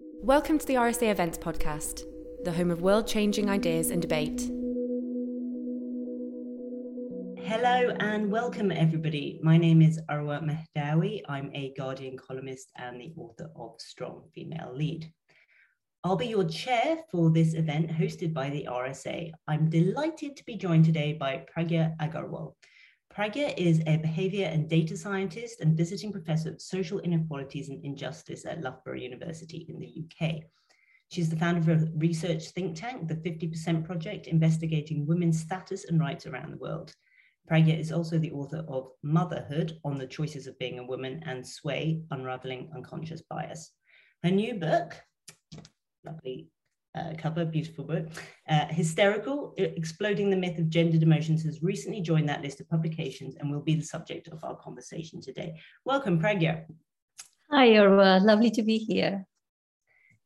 Welcome to the RSA Events Podcast, the home of world changing ideas and debate. Hello and welcome, everybody. My name is Arwa Mehdawi. I'm a Guardian columnist and the author of Strong Female Lead. I'll be your chair for this event hosted by the RSA. I'm delighted to be joined today by Pragya Agarwal. Pragya is a behavior and data scientist and visiting professor of social inequalities and injustice at Loughborough University in the UK. She's the founder of a research think tank, the 50% Project, investigating women's status and rights around the world. Pragya is also the author of Motherhood on the Choices of Being a Woman and Sway, Unraveling Unconscious Bias. Her new book, lovely uh, cover, beautiful book. Uh, Hysterical, Exploding the Myth of Gendered Emotions has recently joined that list of publications and will be the subject of our conversation today. Welcome, Pragya. Hi, Arwa. Lovely to be here.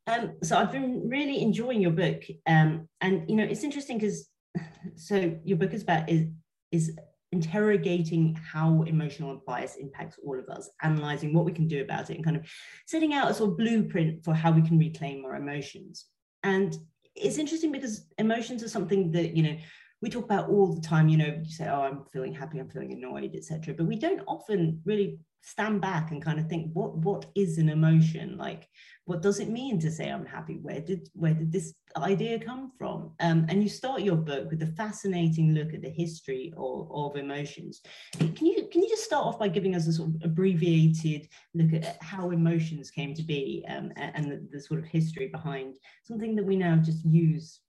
Um, so I've been really enjoying your book. Um, and, you know, it's interesting because, so your book is about, is, is interrogating how emotional bias impacts all of us, analyzing what we can do about it, and kind of setting out a sort of blueprint for how we can reclaim our emotions. And it's interesting because emotions are something that, you know, we talk about all the time, you know, you say, oh, I'm feeling happy, I'm feeling annoyed, etc. But we don't often really stand back and kind of think, what what is an emotion? Like, what does it mean to say I'm happy? Where did where did this idea come from? Um, and you start your book with a fascinating look at the history of, of emotions. Can you can you just start off by giving us a sort of abbreviated look at how emotions came to be um, and the, the sort of history behind something that we now just use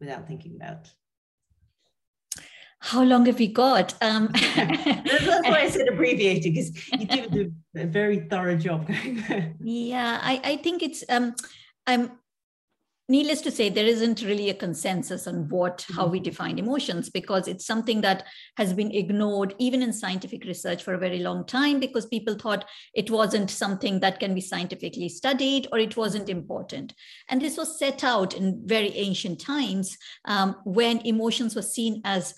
without thinking about? How long have we got? Um, That's why I said abbreviated because you do a very thorough job. yeah, I, I think it's um, I'm needless to say there isn't really a consensus on what how we mm-hmm. define emotions because it's something that has been ignored even in scientific research for a very long time because people thought it wasn't something that can be scientifically studied or it wasn't important and this was set out in very ancient times um, when emotions were seen as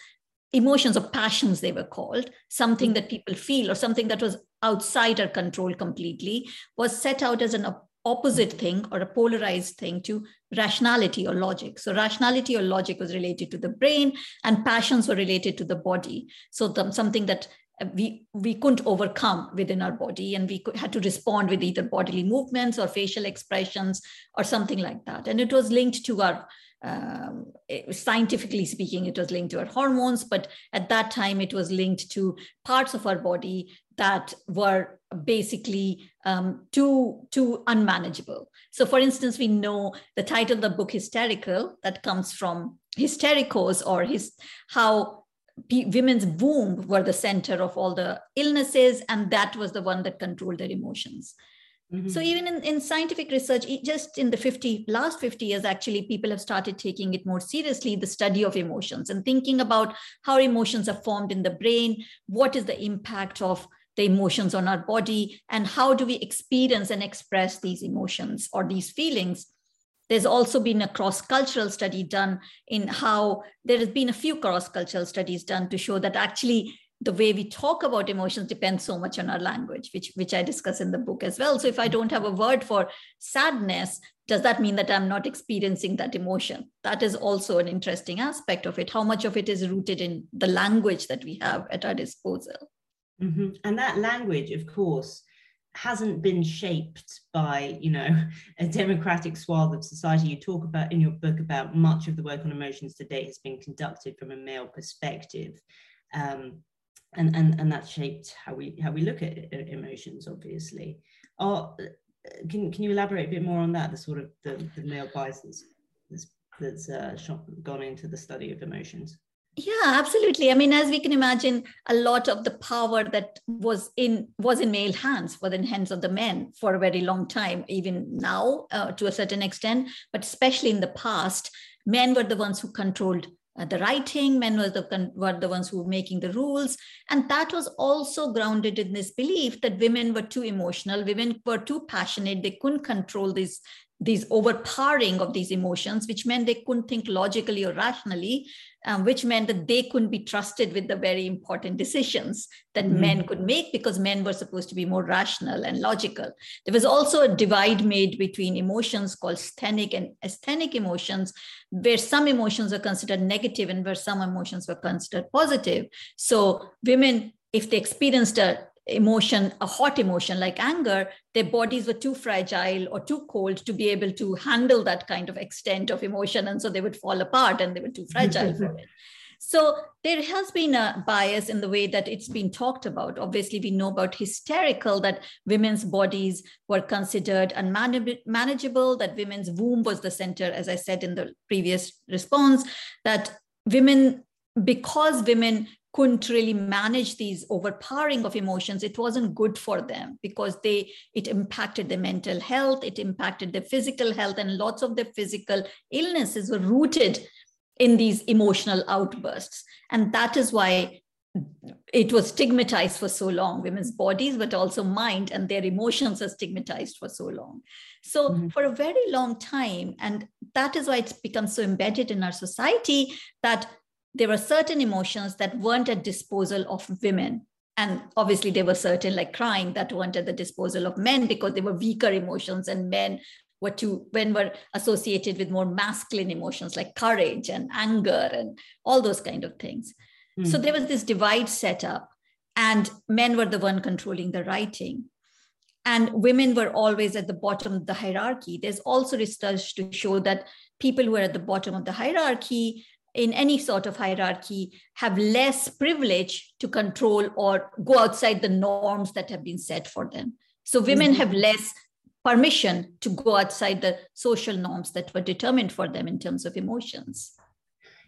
emotions or passions they were called. Something mm-hmm. that people feel or something that was outside our control completely was set out as an opposite thing or a polarized thing to rationality or logic. So rationality or logic was related to the brain and passions were related to the body. So the, something that we we couldn't overcome within our body and we could, had to respond with either bodily movements or facial expressions or something like that and it was linked to our um, it, scientifically speaking, it was linked to our hormones, but at that time it was linked to parts of our body that were basically um, too too unmanageable. So, for instance, we know the title of the book "Hysterical" that comes from hystericos or his how women's womb were the center of all the illnesses, and that was the one that controlled their emotions. Mm-hmm. So even in, in scientific research, just in the 50 last 50 years, actually, people have started taking it more seriously, the study of emotions and thinking about how emotions are formed in the brain, what is the impact of the emotions on our body, and how do we experience and express these emotions or these feelings. There's also been a cross cultural study done in how there has been a few cross cultural studies done to show that actually the way we talk about emotions depends so much on our language which which i discuss in the book as well. So if i don't have a word for sadness does that mean that i'm not experiencing that emotion? That is also an interesting aspect of it. How much of it is rooted in the language that we have at our disposal? Mm-hmm. and that language of course hasn't been shaped by you know a democratic swath of society. You talk about in your book about much of the work on emotions today has been conducted from a male perspective. Um, and and and that shaped how we how we look at emotions obviously. Are can can you elaborate a bit more on that? The sort of the, the male biases that's, that's uh, gone into the study of emotions yeah absolutely. I mean as we can imagine a lot of the power that was in was in male hands for the hands of the men for a very long time even now uh, to a certain extent. But especially in the past men were the ones who controlled uh, the writing men were the, were the ones who were making the rules. And that was also grounded in this belief that women were too emotional women were too passionate they couldn't control these these overpowering of these emotions, which meant they couldn't think logically or rationally, um, which meant that they couldn't be trusted with the very important decisions that mm-hmm. men could make because men were supposed to be more rational and logical. There was also a divide made between emotions called sthenic and asthenic emotions, where some emotions are considered negative and where some emotions were considered positive. So women, if they experienced a emotion, a hot emotion like anger, their bodies were too fragile or too cold to be able to handle that kind of extent of emotion. And so they would fall apart and they were too fragile for it. So there has been a bias in the way that it's been talked about. Obviously, we know about hysterical, that women's bodies were considered unmanageable, that women's womb was the center, as I said in the previous response, that women, because women couldn't really manage these overpowering of emotions. It wasn't good for them because they it impacted their mental health it impacted their physical health and lots of their physical illnesses were rooted in these emotional outbursts. And that is why it was stigmatized for so long women's bodies but also mind and their emotions are stigmatized for so long. So mm-hmm. for a very long time and that is why it's become so embedded in our society that there were certain emotions that weren't at disposal of women. And obviously there were certain like crying that weren't at the disposal of men because they were weaker emotions and men were to when were associated with more masculine emotions like courage and anger and all those kind of things. Mm. so there was this divide set up and men were the one controlling the writing. And women were always at the bottom of the hierarchy. There's also research to show that people who are at the bottom of the hierarchy in any sort of hierarchy have less privilege to control or go outside the norms that have been set for them. So women mm-hmm. have less permission to go outside the social norms that were determined for them in terms of emotions.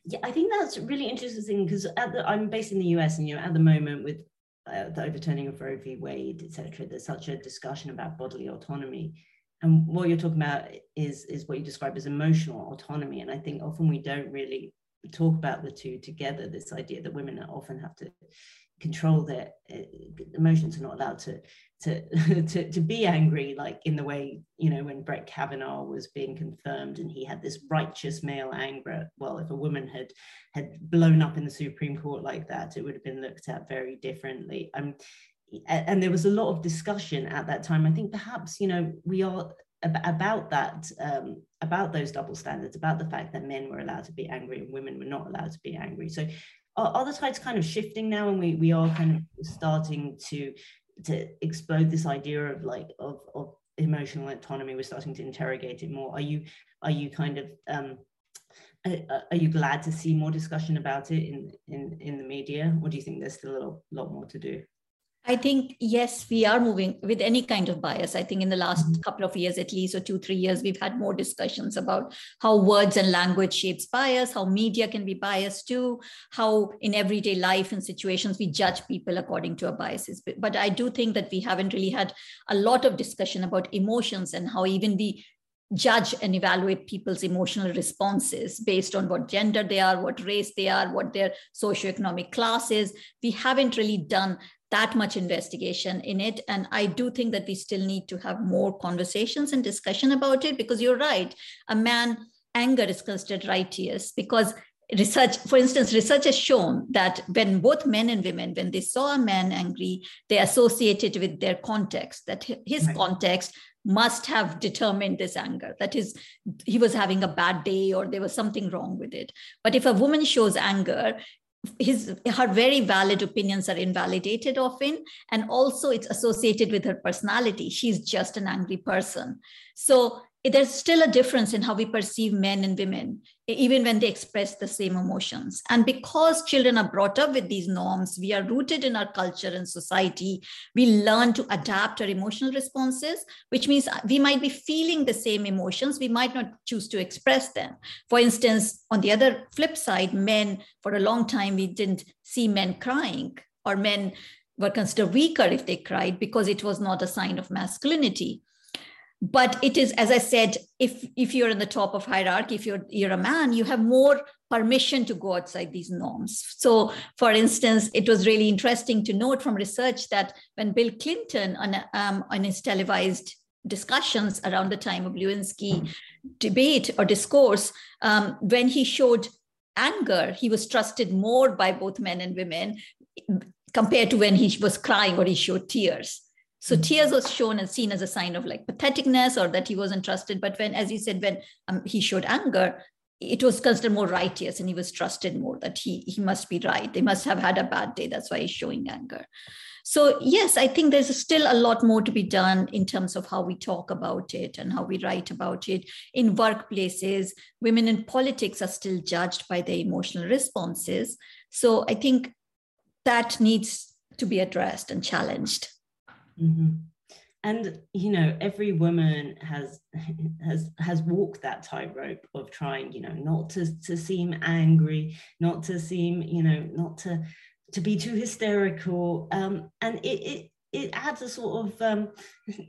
Yeah, I think that's really interesting because I'm based in the US, and you know, at the moment with uh, the overturning of Roe v. Wade, etc., there's such a discussion about bodily autonomy, and what you're talking about is is what you describe as emotional autonomy. And I think often we don't really talk about the two together this idea that women often have to control their uh, emotions are not allowed to to, to to be angry like in the way you know when Brett Kavanaugh was being confirmed and he had this righteous male anger. Well if a woman had had blown up in the Supreme Court like that it would have been looked at very differently. Um and there was a lot of discussion at that time. I think perhaps you know we are about that um, about those double standards about the fact that men were allowed to be angry and women were not allowed to be angry. So are, are the tides kind of shifting now and we, we are kind of starting to to explode this idea of like of, of emotional autonomy? We're starting to interrogate it more. Are you are you kind of um, are you glad to see more discussion about it in in in the media? Or do you think there's still a lot more to do I think, yes, we are moving with any kind of bias. I think in the last mm-hmm. couple of years, at least, or two, three years, we've had more discussions about how words and language shapes bias, how media can be biased too, how in everyday life and situations we judge people according to our biases. But, but I do think that we haven't really had a lot of discussion about emotions and how even we judge and evaluate people's emotional responses based on what gender they are, what race they are, what their socioeconomic class is. We haven't really done that much investigation in it. And I do think that we still need to have more conversations and discussion about it because you're right. A man anger is considered righteous because research for instance research has shown that when both men and women when they saw a man angry they associated with their context that his right. context must have determined this anger that is he was having a bad day or there was something wrong with it but if a woman shows anger his her very valid opinions are invalidated often and also it's associated with her personality. She's just an angry person. So there's still a difference in how we perceive men and women, even when they express the same emotions. And because children are brought up with these norms, we are rooted in our culture and society. We learn to adapt our emotional responses, which means we might be feeling the same emotions. We might not choose to express them. For instance, on the other flip side, men, for a long time, we didn't see men crying or men were considered weaker if they cried because it was not a sign of masculinity but it is as i said if if you're in the top of hierarchy if you're you're a man you have more permission to go outside these norms so for instance it was really interesting to note from research that when bill clinton on, um, on his televised discussions around the time of Lewinsky debate or discourse, um, when he showed anger, he was trusted more by both men and women compared to when he was crying or he showed tears. So mm-hmm. tears was shown and seen as a sign of like patheticness or that he wasn't trusted. But when, as you said, when um, he showed anger, it was considered more righteous and he was trusted more that he, he must be right. They must have had a bad day. That's why he's showing anger. So, yes, I think there's still a lot more to be done in terms of how we talk about it and how we write about it. In workplaces, women in politics are still judged by their emotional responses. So, I think that needs to be addressed and challenged. Mm-hmm. And you know, every woman has has has walked that tightrope of trying, you know, not to to seem angry, not to seem, you know, not to to be too hysterical. Um, and it, it it adds a sort of um,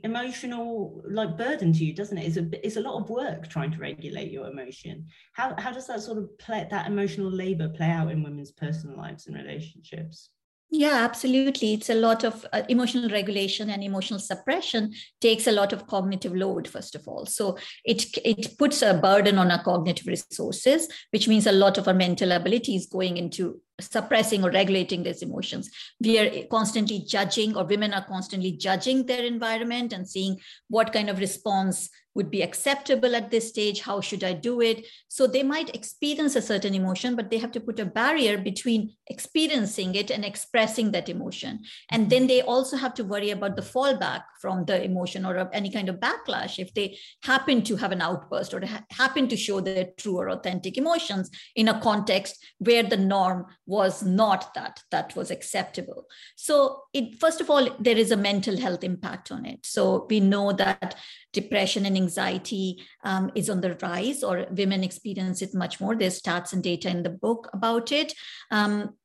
emotional like burden to you doesn't it? It's a it's a lot of work trying to regulate your emotion. How how does that sort of play that emotional labor play out in women's personal lives and relationships yeah, absolutely. It's a lot of uh, emotional regulation and emotional suppression takes a lot of cognitive load, first of all. So it, it puts a burden on our cognitive resources, which means a lot of our mental abilities going into suppressing or regulating these emotions. We are constantly judging, or women are constantly judging their environment and seeing what kind of response would be acceptable at this stage how should i do it? So they might experience a certain emotion but they have to put a barrier between experiencing it and expressing that emotion. And then they also have to worry about the fallback from the emotion or any kind of backlash if they happen to have an outburst or ha- happen to show their true or authentic emotions in a context where the norm was not that that was acceptable. So it first of all there is a mental health impact on it. So we know that depression and anxiety um, is on the rise, or women experience it much more. There's stats and data in the book about it. Um,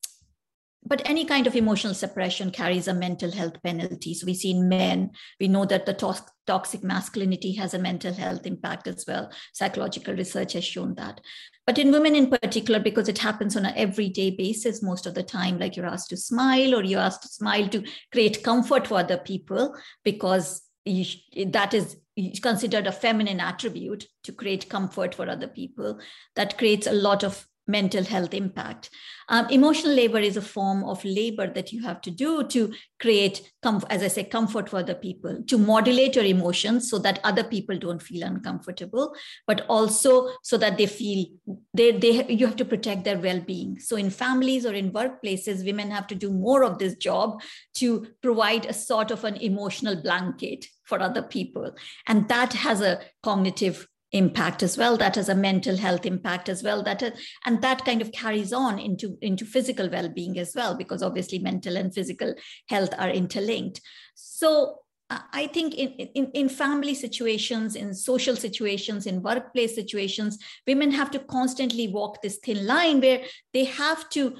but any kind of emotional suppression carries a mental health penalty. So we see in men, we know that the to- toxic masculinity has a mental health impact as well. Psychological research has shown that. But in women in particular, because it happens on an everyday basis most of the time, like you're asked to smile or you're asked to smile to create comfort for other people, because you, that is considered a feminine attribute to create comfort for other people. That creates a lot of mental health impact. Um, emotional labor is a form of labor that you have to do to create, com- as I say, comfort for other people, to modulate your emotions so that other people don't feel uncomfortable, but also so that they feel they, they you have to protect their well-being. So in families or in workplaces, women have to do more of this job to provide a sort of an emotional blanket for other people. And that has a cognitive impact as well that has a mental health impact as well that and that kind of carries on into into physical well-being as well because obviously mental and physical health are interlinked. So uh, I think in, in, in family situations, in social situations, in workplace situations, women have to constantly walk this thin line where they have to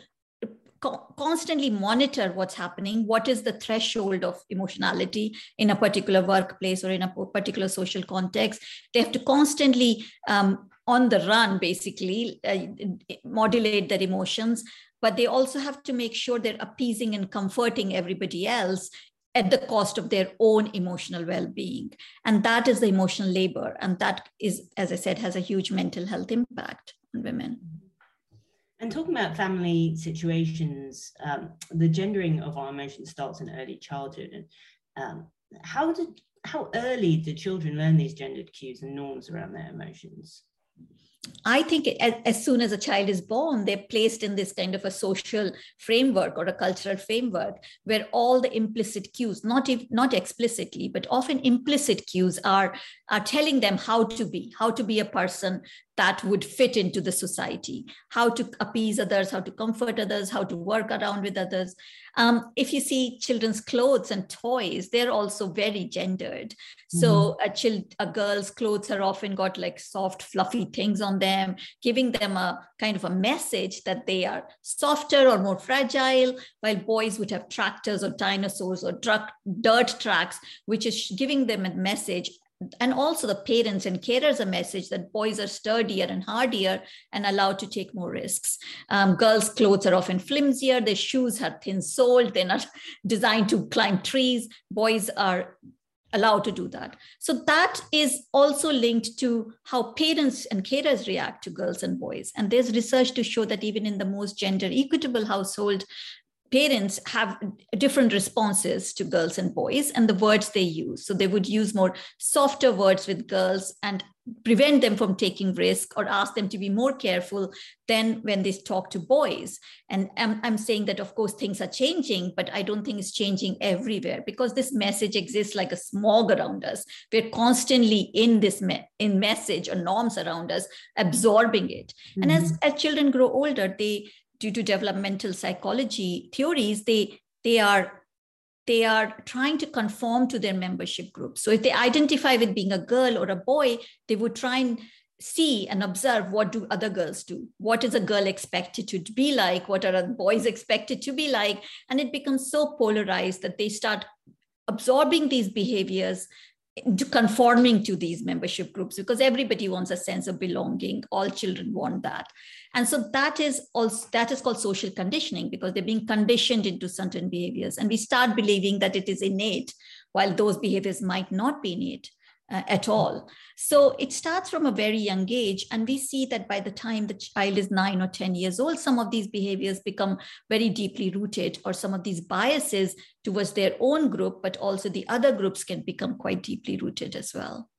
constantly monitor what's happening. What is the threshold of emotionality in a particular workplace or in a particular social context? They have to constantly um, on the run basically uh, modulate their emotions but they also have to make sure they're appeasing and comforting everybody else at the cost of their own emotional well-being. And that is the emotional labor and that is as i said has a huge mental health impact on women and talking about family situations, um, the gendering of our emotions starts in early childhood. And um, how did how early do children learn these gendered cues and norms around their emotions? I think as, soon as a child is born, they're placed in this kind of a social framework or a cultural framework where all the implicit cues, not if, not explicitly, but often implicit cues are, are telling them how to be, how to be a person that would fit into the society, how to appease others, how to comfort others, how to work around with others. Um, if you see children's clothes and toys, they're also very gendered. Mm-hmm. So a, child, a girl's clothes are often got like soft, fluffy things on them, giving them a kind of a message that they are softer or more fragile, while boys would have tractors or dinosaurs or dirt tracks, which is giving them a message and also the parents and carers a message that boys are sturdier and hardier and allowed to take more risks. Um, girls' clothes are often flimsier, their shoes are thin soled, they're not designed to climb trees. Boys are allowed to do that. So that is also linked to how parents and carers react to girls and boys. And there's research to show that even in the most gender equitable household, parents have different responses to girls and boys and the words they use. So they would use more softer words with girls and prevent them from taking risk or ask them to be more careful than when they talk to boys. And I'm, I'm saying that, of course, things are changing, but I don't think it's changing everywhere because this message exists like a smog around us. We're constantly in this me- in message or norms around us, absorbing it. Mm-hmm. And as, as children grow older, they due to developmental psychology theories, they they are they are trying to conform to their membership group. So if they identify with being a girl or a boy, they would try and see and observe what do other girls do. What is a girl expected to be like? What are boys expected to be like? And it becomes so polarized that they start absorbing these behaviors into conforming to these membership groups because everybody wants a sense of belonging. All children want that and so that is also that is called social conditioning because they're being conditioned into certain behaviors and we start believing that it is innate while those behaviors might not be innate uh, at all. So it starts from a very young age. And we see that by the time the child is nine or 10 years old, some of these behaviors become very deeply rooted, or some of these biases towards their own group, but also the other groups can become quite deeply rooted as well.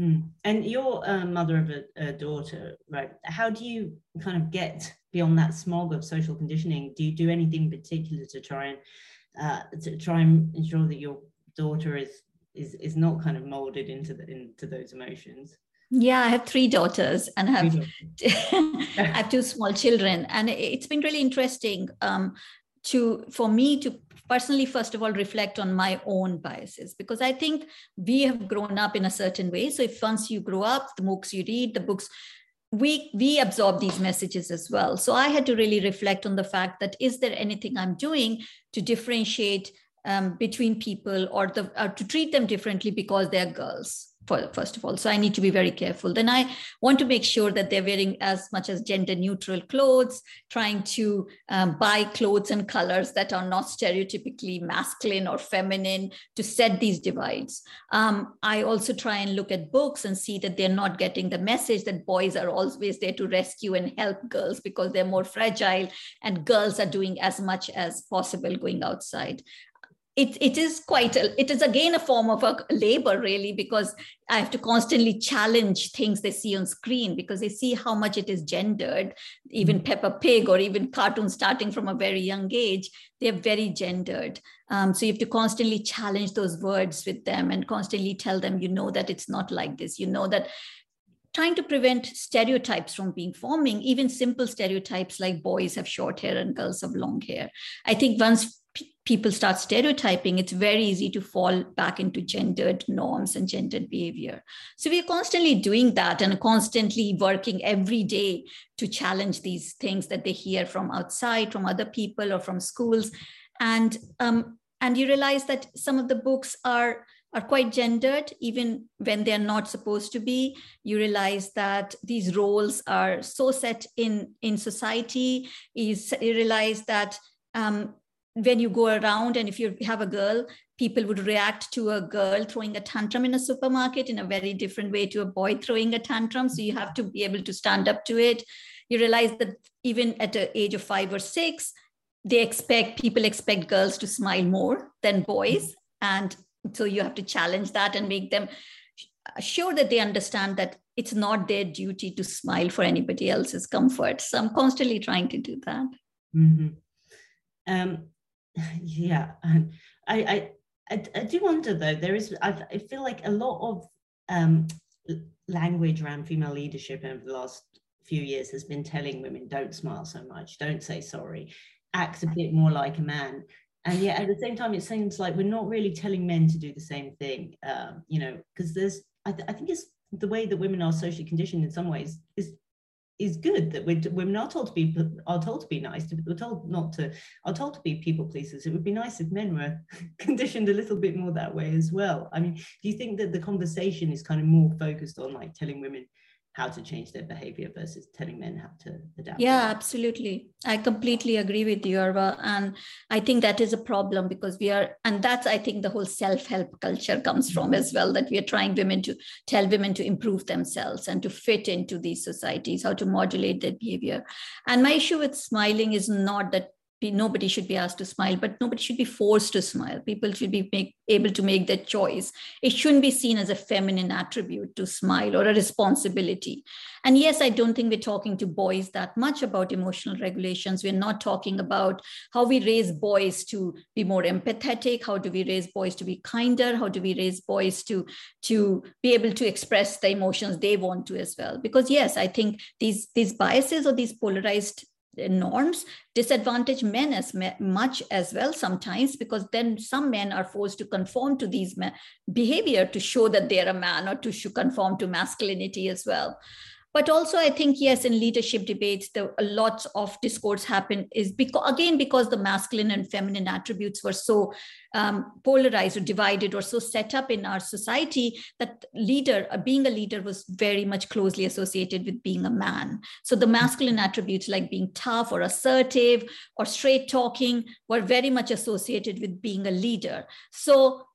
Mm. And you're a mother of a, a, daughter, right? How do you kind of get beyond that smog of social conditioning? Do you do anything particular to try and uh, to try and ensure that your daughter is is is not kind of molded into the into those emotions yeah i have three daughters and I have i have two small children and it's been really interesting um, to for me to personally first of all reflect on my own biases because i think we have grown up in a certain way. So if once you grow up the books you read the books we we absorb these messages as well. So i had to really reflect on the fact that is there anything i'm doing to differentiate um, between people or the or to treat them differently because they're girls for, first of all. So i need to be very careful. Then i want to make sure that they're wearing as much as gender neutral clothes trying to um, buy clothes and colors that are not stereotypically masculine or feminine to set these divides. Um, i also try and look at books and see that they're not getting the message that boys are always there to rescue and help girls because they're more fragile and girls are doing as much as possible going outside it, it is quite a, it is again a form of a labor really because i have to constantly challenge things they see on screen because they see how much it is gendered. Even mm-hmm. peppa pig or even cartoons starting from a very young age they're very gendered. Um, so you have to constantly challenge those words with them and constantly tell them you know that it's not like this. You know that trying to prevent stereotypes from being forming even simple stereotypes like boys have short hair and girls have long hair i think once people start stereotyping, it's very easy to fall back into gendered norms and gendered behavior. So we're constantly doing that and constantly working every day to challenge these things that they hear from outside, from other people, or from schools. And um, and you realize that some of the books are are quite gendered even when they're not supposed to be. You realize that these roles are so set in in society. You realize that um, when you go around and if you have a girl people would react to a girl throwing a tantrum in a supermarket in a very different way to a boy throwing a tantrum. So you have to be able to stand up to it. You realize that even at the age of five or six they expect people expect girls to smile more than boys. And so you have to challenge that and make them sure that they understand that it's not their duty to smile for anybody else's comfort. So i'm constantly trying to do that. Mm-hmm. um, yeah I, I i i do wonder though there is i, I feel like a lot of um language around female leadership over the last few years has been telling women don't smile so much. Don't say sorry. Act a bit more like a man and yet at the same time it seems like we're not really telling men to do the same thing um, you know because there's I, th- I think it's the way that women are socially conditioned in some ways is is good that we're, we're not told to be are told to be nice we're told not to are told to be people pleasers. It would be nice if men were conditioned a little bit more that way as well. I mean do you think that the conversation is kind of more focused on like telling women how to change their behavior versus telling men how to adapt. Yeah, absolutely. I completely agree with you, Arwa. And I think that is a problem because we are, and that's, I think, the whole self help culture comes from as well, that we are trying women to tell women to improve themselves and to fit into these societies, how to modulate their behavior. And my issue with smiling is not that nobody should be asked to smile but nobody should be forced to smile. People should be make, able to make their choice. It shouldn't be seen as a feminine attribute to smile or a responsibility. And yes i don't think we're talking to boys that much about emotional regulations. We're not talking about how we raise boys to be more empathetic. How do we raise boys to be kinder? How do we raise boys to to be able to express the emotions they want to as well? Because yes i think these these biases or these polarized norms. Disadvantage men as much as well sometimes because then some men are forced to conform to these behavior to show that they're a man or to conform to masculinity as well but also i think yes in leadership debates the lots of discourse happen is because again because the masculine and feminine attributes were so um, polarized or divided or so set up in our society that leader uh, being a leader was very much closely associated with being a man. So the masculine attributes like being tough or assertive or straight talking were very much associated with being a leader. So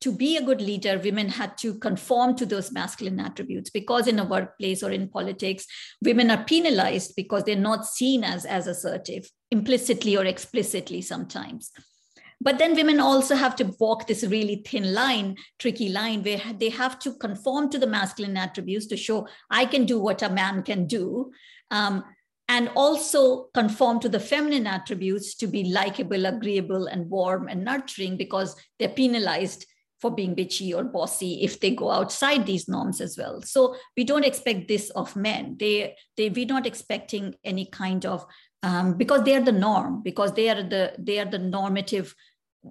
to be a good leader, women had to conform to those masculine attributes because in a workplace or in politics, women are penalized because they're not seen as, as assertive, implicitly or explicitly sometimes. But then women also have to walk this really thin line, tricky line, where they have to conform to the masculine attributes to show I can do what a man can do. Um, and also conform to the feminine attributes to be likable, agreeable, and warm and nurturing because they're penalized for being bitchy or bossy if they go outside these norms as well. So we don't expect this of men. They they we're not expecting any kind of um, because they are the norm because they are the they are the normative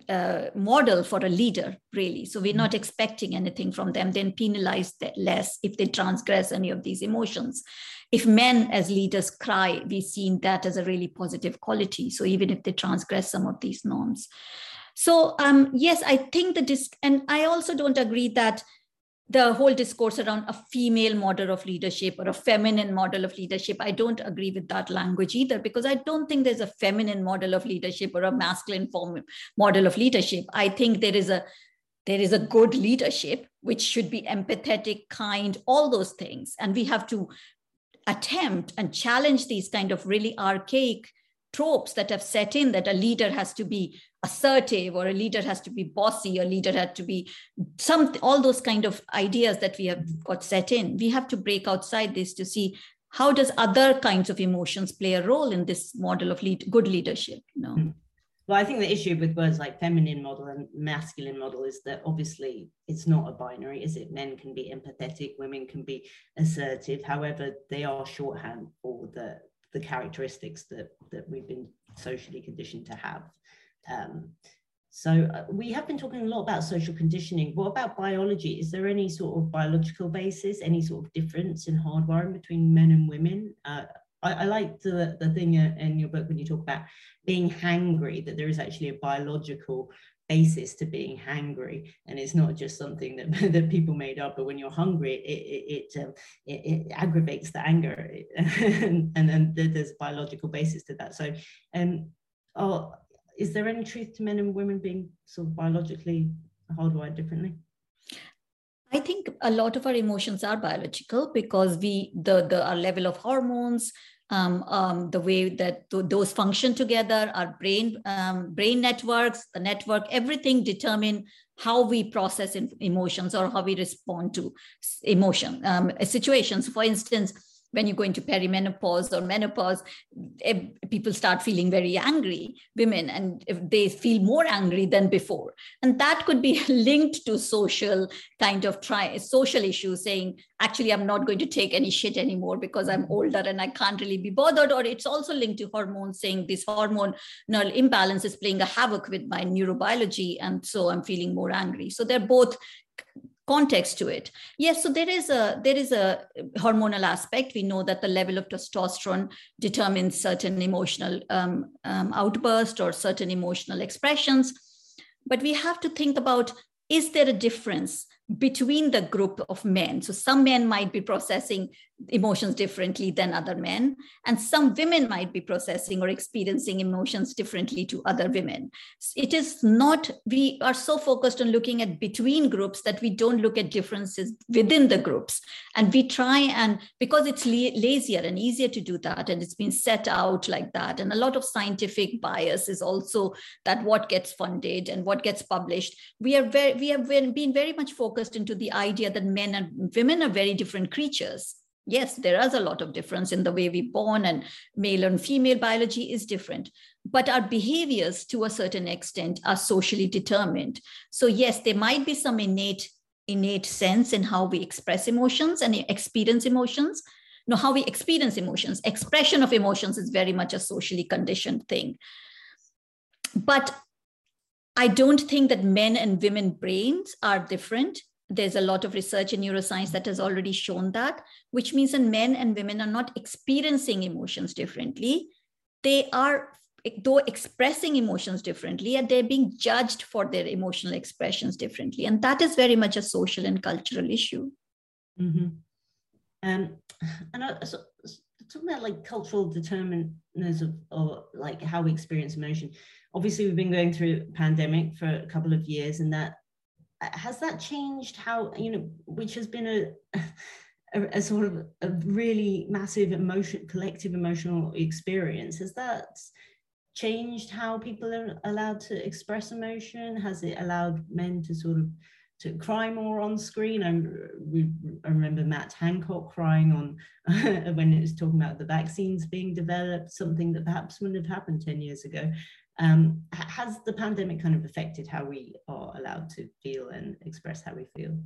uh, model for a leader really. So we're not expecting anything from them. Then penalize that less if they transgress any of these emotions. If men as leaders cry we've seen that as a really positive quality. So even if they transgress some of these norms so um, yes, I think the disc, and I also don't agree that the whole discourse around a female model of leadership or a feminine model of leadership, I don't agree with that language either, because I don't think there's a feminine model of leadership or a masculine form model of leadership. I think there is a there is a good leadership which should be empathetic, kind, all those things, and we have to attempt and challenge these kind of really archaic tropes that have set in that a leader has to be assertive or a leader has to be bossy a leader had to be some all those kind of ideas that we have got set in. We have to break outside this to see how does other kinds of emotions play a role in this model of lead, good leadership you know? Hmm. well i think the issue with words like feminine model and masculine model is that obviously it's not a binary is it? Men can be empathetic women can be assertive. However they are shorthand for the the characteristics that that we've been socially conditioned to have um, so uh, we have been talking a lot about social conditioning. What about biology? Is there any sort of biological basis, any sort of difference in hardwiring between men and women? Uh, I, I like the, the thing uh, in your book when you talk about being hangry, that there is actually a biological basis to being hangry and it's not just something that, that people made up but when you're hungry it it, it, um, it, it aggravates the anger and, and there's a biological basis to that so um oh is there any truth to men and women being sort of biologically hardwired differently? I think a lot of our emotions are biological because we the the our level of hormones, um, um, the way that th- those function together, our brain um, brain networks, the network, everything determine how we process in- emotions or how we respond to emotion um, situations. For instance, when you go into perimenopause or menopause, eh, people start feeling very angry, women, and they feel more angry than before. And that could be linked to social kind of try social issues, saying, actually, I'm not going to take any shit anymore because I'm older and I can't really be bothered. Or it's also linked to hormones, saying this hormonal imbalance is playing a havoc with my neurobiology. And so I'm feeling more angry. So they're both context to it. Yes so there is a there is a hormonal aspect. We know that the level of testosterone determines certain emotional um, um, outburst or certain emotional expressions. But we have to think about is there a difference between the group of men. So some men might be processing emotions differently than other men, and some women might be processing or experiencing emotions differently to other women. It is not, we are so focused on looking at between groups that we don't look at differences within the groups. And we try and, because it's lazier and easier to do that, and it's been set out like that, and a lot of scientific bias is also that what gets funded and what gets published. We are very, we have been very much focused into the idea that men and women are very different creatures. Yes there is a lot of difference in the way we born and male and female biology is different but our behaviors to a certain extent are socially determined. So yes there might be some innate innate sense in how we express emotions and experience emotions. No how we experience emotions expression of emotions is very much a socially conditioned thing. But i don't think that men and women brains are different there's a lot of research in neuroscience that has already shown that, which means that men and women are not experiencing emotions differently. They are, though expressing emotions differently, and they're being judged for their emotional expressions differently. And that is very much a social and cultural issue. Mm-hmm. Um, and I, so, talking about like cultural determinants of or like how we experience emotion. Obviously, we've been going through pandemic for a couple of years, and that Uh, has that changed how you know which has been a a, a, sort of a really massive emotion collective emotional experience has that changed how people are allowed to express emotion? Has it allowed men to sort of to cry more on screen? I, I remember matt hancock crying on when it was talking about the vaccines being developed something that perhaps wouldn't have happened 10 years ago um, has the pandemic kind of affected how we are allowed to feel and express how we feel?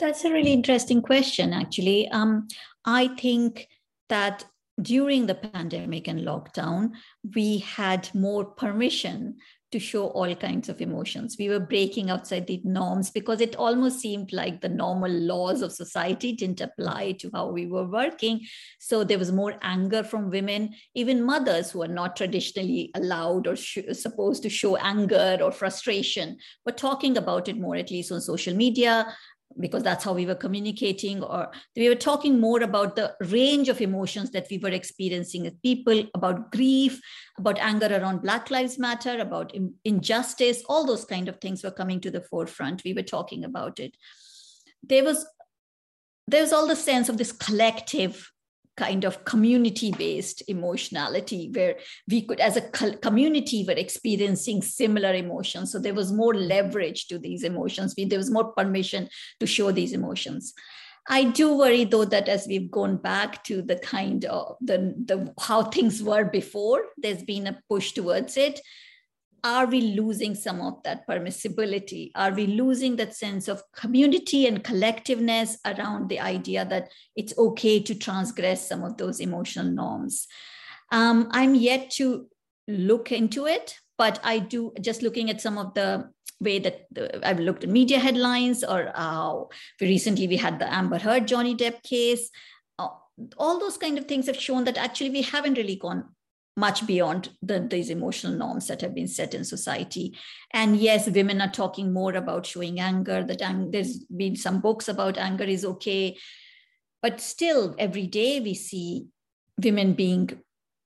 That's a really interesting question, actually. Um, I think that during the pandemic and lockdown, we had more permission to show all kinds of emotions. We were breaking outside the norms because it almost seemed like the normal laws of society didn't apply to how we were working. So there was more anger from women, even mothers who are not traditionally allowed or sh- supposed to show anger or frustration, but talking about it more, at least on social media, because that's how we were communicating or we were talking more about the range of emotions that we were experiencing as people about grief about anger around black lives matter about injustice. All those kind of things were coming to the forefront. We were talking about it. There was there was all the sense of this collective kind of community based emotionality where we could as a community were experiencing similar emotions. So there was more leverage to these emotions. There was more permission to show these emotions. I do worry though that as we've gone back to the kind of the, the how things were before, there's been a push towards it are we losing some of that permissibility? Are we losing that sense of community and collectiveness around the idea that it's okay to transgress some of those emotional norms? Um, I'm yet to look into it, but I do just looking at some of the way that the, I've looked at media headlines or how recently we had the Amber Heard Johnny Depp case. Uh, all those kind of things have shown that actually we haven't really gone much beyond the, these emotional norms that have been set in society. And yes, women are talking more about showing anger, that ang- there's been some books about anger is okay. But still, every day we see women being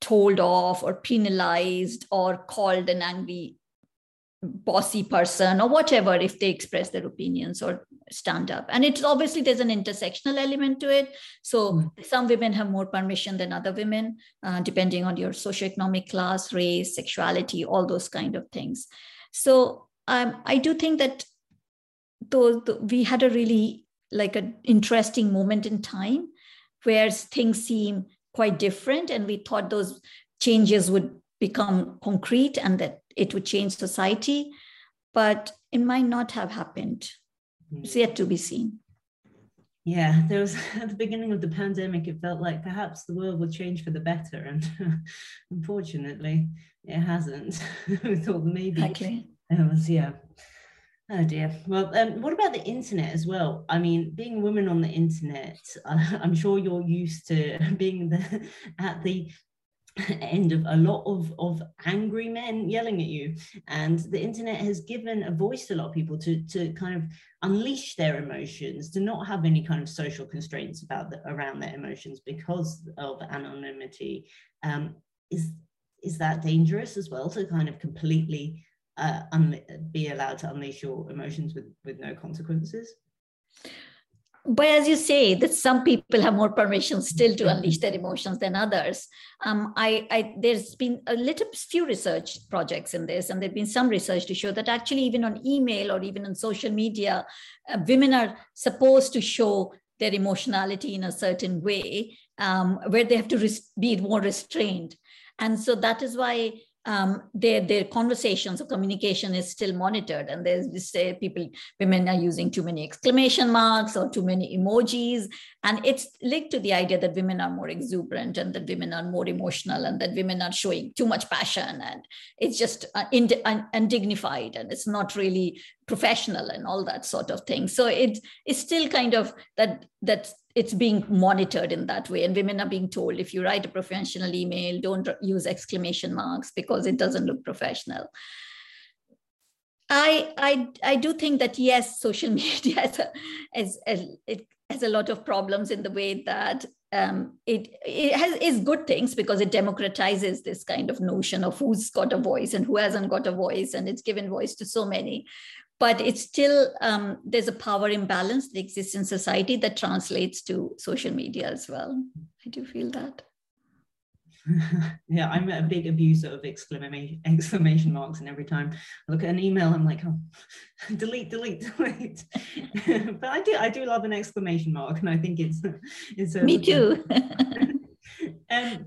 told off or penalized or called an angry bossy person or whatever if they express their opinions or stand up and it's obviously there's an intersectional element to it so mm. some women have more permission than other women uh, depending on your socioeconomic class race sexuality all those kind of things so um, i do think that though we had a really like an interesting moment in time where things seem quite different and we thought those changes would become concrete and that it would change society, but it might not have happened. It's yet to be seen. Yeah, there was at the beginning of the pandemic, it felt like perhaps the world would change for the better. And unfortunately, it hasn't. we thought maybe exactly. it was, yeah. Oh dear. Well, um, what about the internet as well? I mean, being a woman on the internet, uh, I'm sure you're used to being the, at the end of a lot of, of angry men yelling at you. And the internet has given a voice to a lot of people to, to kind of unleash their emotions, to not have any kind of social constraints about the, around their emotions because of anonymity. Um, is, is that dangerous as well to kind of completely uh, be allowed to unleash your emotions with, with no consequences? But as you say that some people have more permission still to unleash their emotions than others. Um, I, I, there's been a little few research projects in this and there's been some research to show that actually even on email or even on social media uh, women are supposed to show their emotionality in a certain way um, where they have to res- be more restrained. And so that is why um, their their conversations or communication is still monitored. And there's this say people women are using too many exclamation marks or too many emojis. And it's linked to the idea that women are more exuberant and that women are more emotional and that women are showing too much passion. And it's just uh, undignified and it's not really professional and all that sort of thing. So it is still kind of that that it's being monitored in that way. And women are being told if you write a professional email don't use exclamation marks because it doesn't look professional. I i i do think that yes social media has a, has it has a lot of problems in the way that um, it, it has is good things because it democratizes this kind of notion of who's got a voice and who hasn't got a voice. And it's given voice to so many but it's still um, there's a power imbalance that exists in society that translates to social media as well. I do feel that. Yeah i'm a big abuser of exclamation exclamation marks and every time i look at an email i'm like oh delete delete delete but i do i do love an exclamation mark and i think it's it's a, me too. um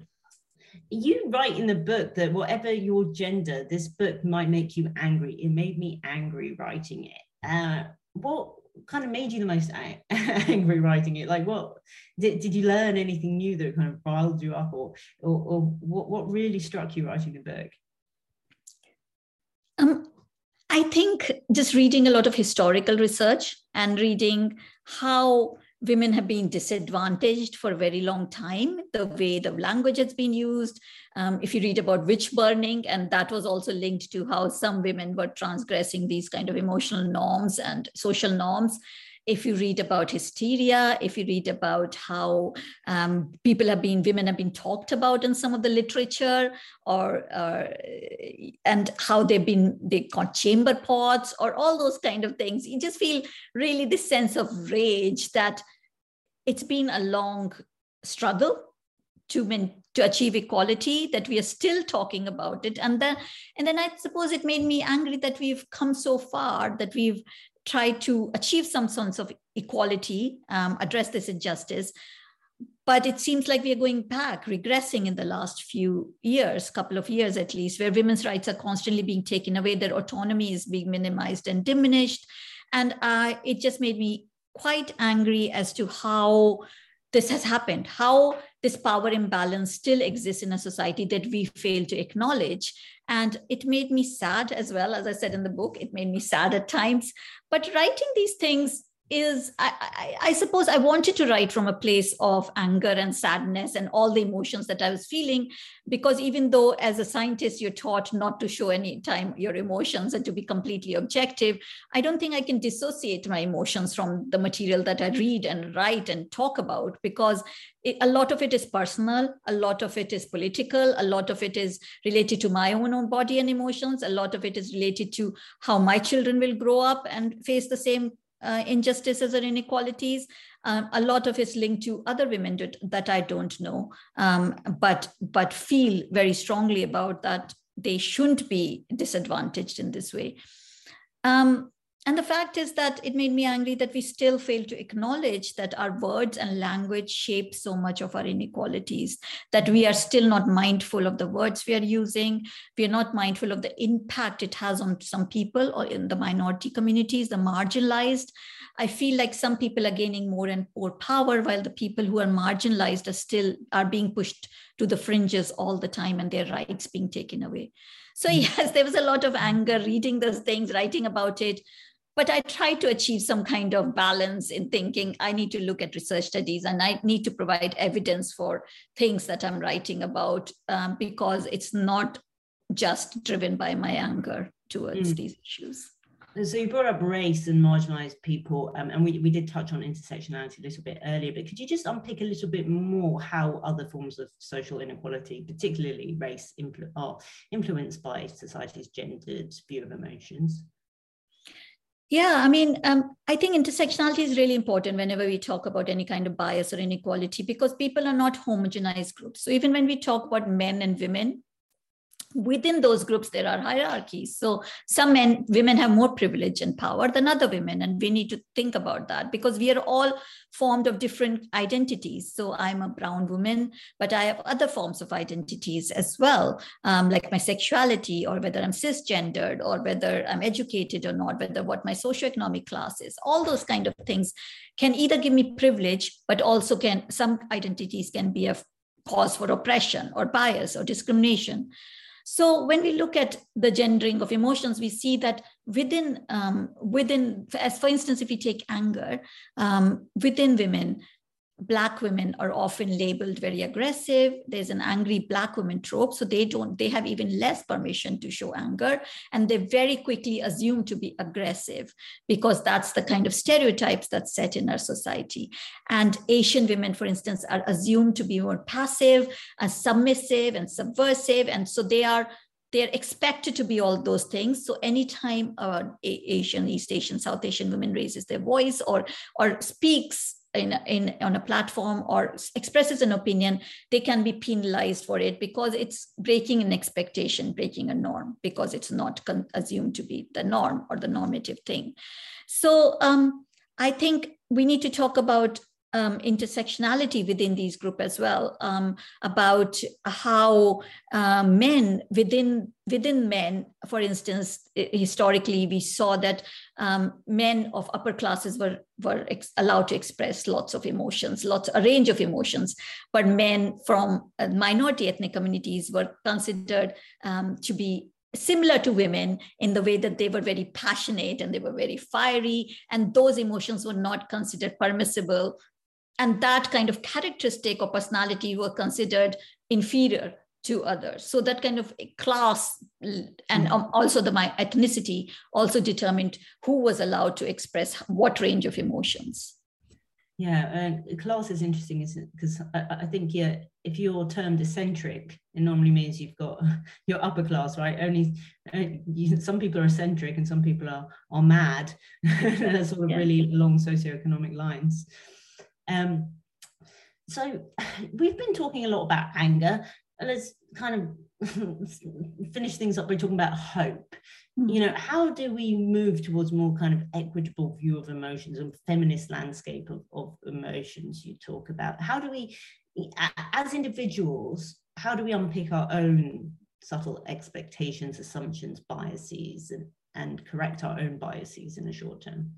you write in the book that whatever your gender, this book might make you angry. It made me angry writing it. Uh, what kind of made you the most angry writing it? Like, what did, did you learn anything new that kind of riled you up, or or, or what what really struck you writing the book? Um, I think just reading a lot of historical research and reading how women have been disadvantaged for a very long time the way the language has been used. Um, if you read about witch burning and that was also linked to how some women were transgressing these kind of emotional norms and social norms. If you read about hysteria, if you read about how um, people have been, women have been talked about in some of the literature, or uh, and how they've been they got chamber pots, or all those kind of things, you just feel really this sense of rage that it's been a long struggle to to achieve equality that we are still talking about it. And then and then i suppose it made me angry that we've come so far that we've tried to achieve some sense of equality um, address this injustice. But it seems like we are going back regressing in the last few years couple of years at least where women's rights are constantly being taken away their autonomy is being minimized and diminished. And uh, it just made me quite angry as to how this has happened, how this power imbalance still exists in a society that we fail to acknowledge. And it made me sad as well. As I said in the book, it made me sad at times. But writing these things is I, I, I, suppose I wanted to write from a place of anger and sadness and all the emotions that I was feeling, because even though as a scientist you're taught not to show any time your emotions and to be completely objective, I don't think I can dissociate my emotions from the material that I read and write and talk about, because it, a lot of it is personal, a lot of it is political, a lot of it is related to my own own body and emotions, a lot of it is related to how my children will grow up and face the same uh, injustices or inequalities. Um, a lot of it's linked to other women that, I don't know, um, but but feel very strongly about that they shouldn't be disadvantaged in this way. Um, and the fact is that it made me angry that we still fail to acknowledge that our words and language shape so much of our inequalities, that we are still not mindful of the words we are using. We are not mindful of the impact it has on some people or in the minority communities, the marginalized. I feel like some people are gaining more and more power while the people who are marginalized are still are being pushed to the fringes all the time and their rights being taken away. So, yes, there was a lot of anger reading those things, writing about it but I try to achieve some kind of balance in thinking I need to look at research studies and I need to provide evidence for things that I'm writing about um, because it's not just driven by my anger towards mm. these issues. So you brought up race and marginalized people, um, and we, we did touch on intersectionality a little bit earlier, but could you just unpick a little bit more how other forms of social inequality, particularly race, are influenced by society's gendered view of emotions? Yeah, I mean, um, I think intersectionality is really important whenever we talk about any kind of bias or inequality because people are not homogenized groups. So even when we talk about men and women, within those groups there are hierarchies. So some men women have more privilege and power than other women and we need to think about that because we are all formed of different identities. So i'm a brown woman but i have other forms of identities as well um, like my sexuality or whether i'm cisgendered or whether i'm educated or not whether what my socioeconomic class is. All those kind of things can either give me privilege but also can some identities can be a cause for oppression or bias or discrimination so when we look at the gendering of emotions, we see that within um, within, as for instance, if we take anger um, within women, black women are often labeled very aggressive there's an angry black woman trope so they don't they have even less permission to show anger and they very quickly assume to be aggressive because that's the kind of stereotypes that's set in our society and asian women for instance are assumed to be more passive and submissive and subversive and so they are they're expected to be all those things. So anytime uh, a Asian, East Asian, South Asian woman raises their voice or or speaks in, in on a platform or expresses an opinion, they can be penalized for it because it's breaking an expectation, breaking a norm, because it's not con- assumed to be the norm or the normative thing. So um, I think we need to talk about um, intersectionality within these group as well um, about how uh, men within within men for instance historically we saw that um, men of upper classes were were ex- allowed to express lots of emotions lots a range of emotions but men from uh, minority ethnic communities were considered um, to be similar to women in the way that they were very passionate and they were very fiery and those emotions were not considered permissible and that kind of characteristic or personality were considered inferior to others. So that kind of class and um, also the my ethnicity also determined who was allowed to express what range of emotions. Yeah and class is interesting isn't it? Because I, I, think yeah if you're termed eccentric it normally means you've got your upper class right? Only uh, you, some people are eccentric and some people are are mad. Sort of yeah. really long socioeconomic lines um, so we've been talking a lot about anger. Let's kind of finish things up by talking about hope. Mm. You know, how do we move towards more kind of equitable view of emotions and feminist landscape of, of emotions you talk about? How do we, as individuals, how do we unpick our own subtle expectations, assumptions, biases, and, and correct our own biases in the short term?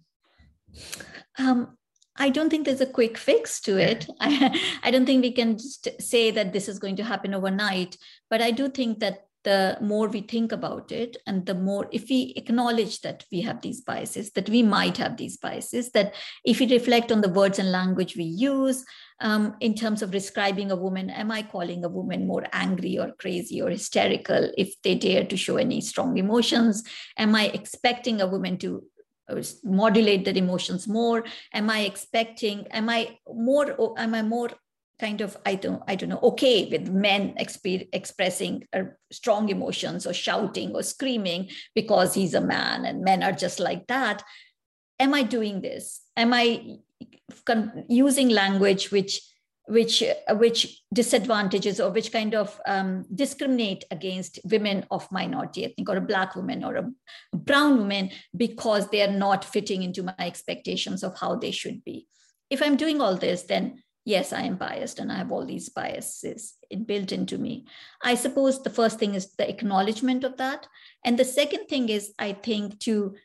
Um, I don't think there's a quick fix to it. I, I don't think we can just say that this is going to happen overnight. But I do think that the more we think about it and the more if we acknowledge that we have these biases that we might have these biases that if we reflect on the words and language we use um, in terms of describing a woman am i calling a woman more angry or crazy or hysterical if they dare to show any strong emotions am i expecting a woman to modulate their emotions more. Am i expecting am i more am i more kind of i don't i don't know okay with men exp- expressing uh, strong emotions or shouting or screaming because he's a man and men are just like that? Am i doing this? Am i con- using language which which which disadvantages or which kind of um, discriminate against women of minority ethnic or a black woman or a brown woman because they are not fitting into my expectations of how they should be. If i'm doing all this then yes i am biased and i have all these biases built into me. I suppose the first thing is the acknowledgement of that. And the second thing is i think to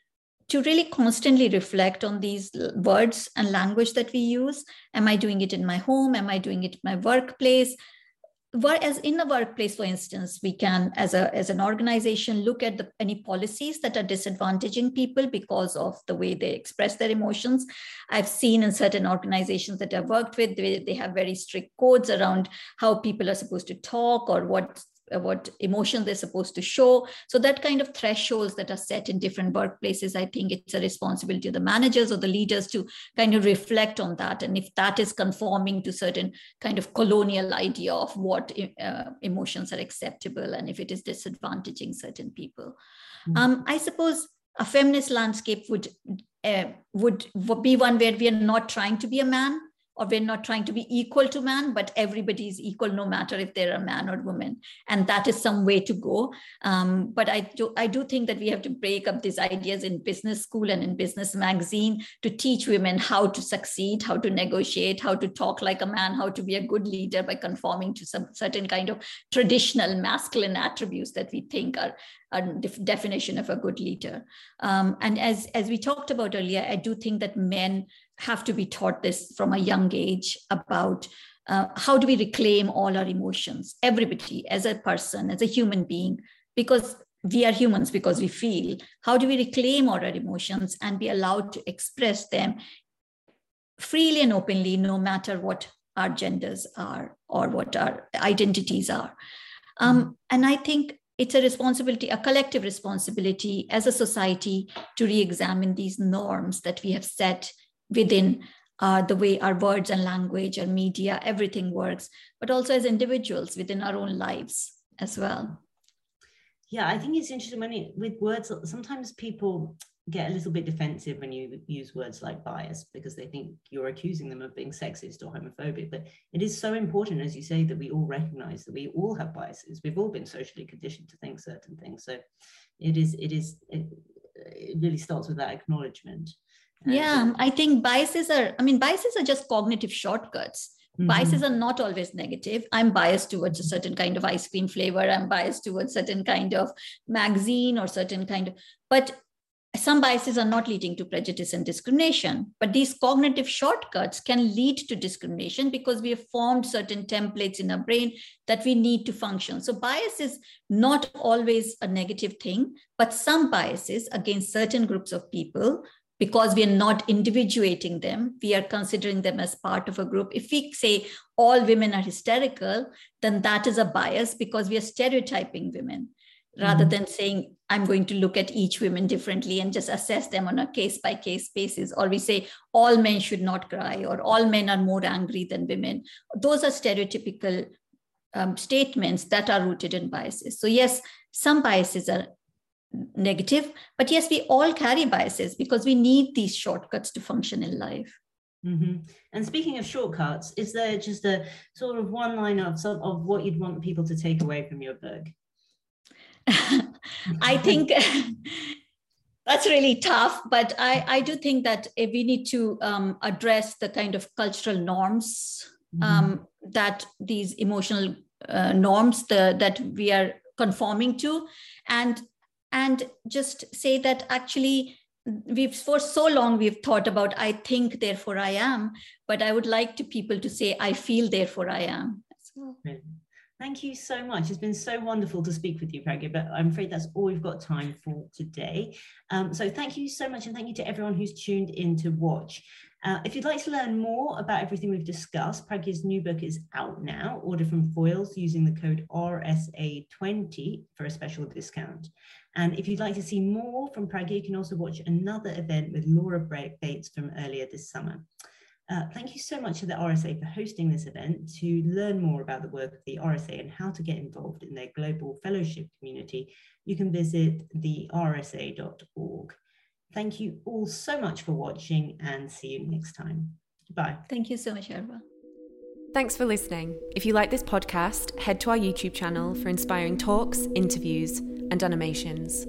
to really constantly reflect on these words and language that we use. Am I doing it in my home? Am I doing it in my workplace? whereas in the workplace for instance we can as a as an organization look at the, any policies that are disadvantaging people because of the way they express their emotions i've seen in certain organizations that i've worked with they, they have very strict codes around how people are supposed to talk or what what emotion they're supposed to show. So that kind of thresholds that are set in different workplaces, I think it's a responsibility of the managers or the leaders to kind of reflect on that. And if that is conforming to certain kind of colonial idea of what uh, emotions are acceptable and if it is disadvantaging certain people. Mm-hmm. Um, I suppose a feminist landscape would uh, would be one where we are not trying to be a man or we're not trying to be equal to man but everybody is equal no matter if they're a man or woman and that is some way to go um, but I do, I do think that we have to break up these ideas in business school and in business magazine to teach women how to succeed how to negotiate how to talk like a man how to be a good leader by conforming to some certain kind of traditional masculine attributes that we think are a def- definition of a good leader. Um, and as, as we talked about earlier, I do think that men have to be taught this from a young age about uh, how do we reclaim all our emotions, everybody as a person, as a human being, because we are humans because we feel. How do we reclaim all our emotions and be allowed to express them freely and openly, no matter what our genders are or what our identities are? Um, and I think it's a responsibility, a collective responsibility as a society to re examine these norms that we have set within uh, the way our words and language, our media, everything works, but also as individuals within our own lives as well. Yeah, I think it's interesting when it, with words, sometimes people get a little bit defensive when you use words like bias because they think you're accusing them of being sexist or homophobic. But it is so important, as you say, that we all recognize that we all have biases. We've all been socially conditioned to think certain things. So it is, it is, it, it really starts with that acknowledgement. Yeah, I think biases are, I mean, biases are just cognitive shortcuts. Mm-hmm. Biases are not always negative. I'm biased towards a certain kind of ice cream flavor. I'm biased towards certain kind of magazine or certain kind of, but some biases are not leading to prejudice and discrimination, but these cognitive shortcuts can lead to discrimination because we have formed certain templates in our brain that we need to function. So, bias is not always a negative thing, but some biases against certain groups of people, because we are not individuating them, we are considering them as part of a group. If we say all women are hysterical, then that is a bias because we are stereotyping women rather mm-hmm. than saying i'm going to look at each woman differently and just assess them on a case by case basis or we say all men should not cry or all men are more angry than women those are stereotypical um, statements that are rooted in biases so yes some biases are negative but yes we all carry biases because we need these shortcuts to function in life Mm-hmm. And speaking of shortcuts, is there just a sort of one line of some of what you'd want people to take away from your book? I think that's really tough, but I, I do think that we need to um, address the kind of cultural norms mm-hmm. um, that these emotional uh, norms the, that we are conforming to, and and just say that actually we've for so long we've thought about I think therefore I am, but I would like to people to say I feel therefore I am. Thank you so much. It's been so wonderful to speak with you, Pragya, but I'm afraid that's all we've got time for today. Um, so thank you so much, and thank you to everyone who's tuned in to watch. Uh, if you'd like to learn more about everything we've discussed, Pragya's new book is out now. Order from Foyles using the code RSA20 for a special discount. And if you'd like to see more from Pragya, you can also watch another event with Laura Bates from earlier this summer. Uh, thank you so much to the RSA for hosting this event. To learn more about the work of the RSA and how to get involved in their global fellowship community, you can visit the rsa.org. Thank you all so much for watching and see you next time. Bye. Thank you so much, Arva. Thanks for listening. If you like this podcast, head to our YouTube channel for inspiring talks, interviews, and animations.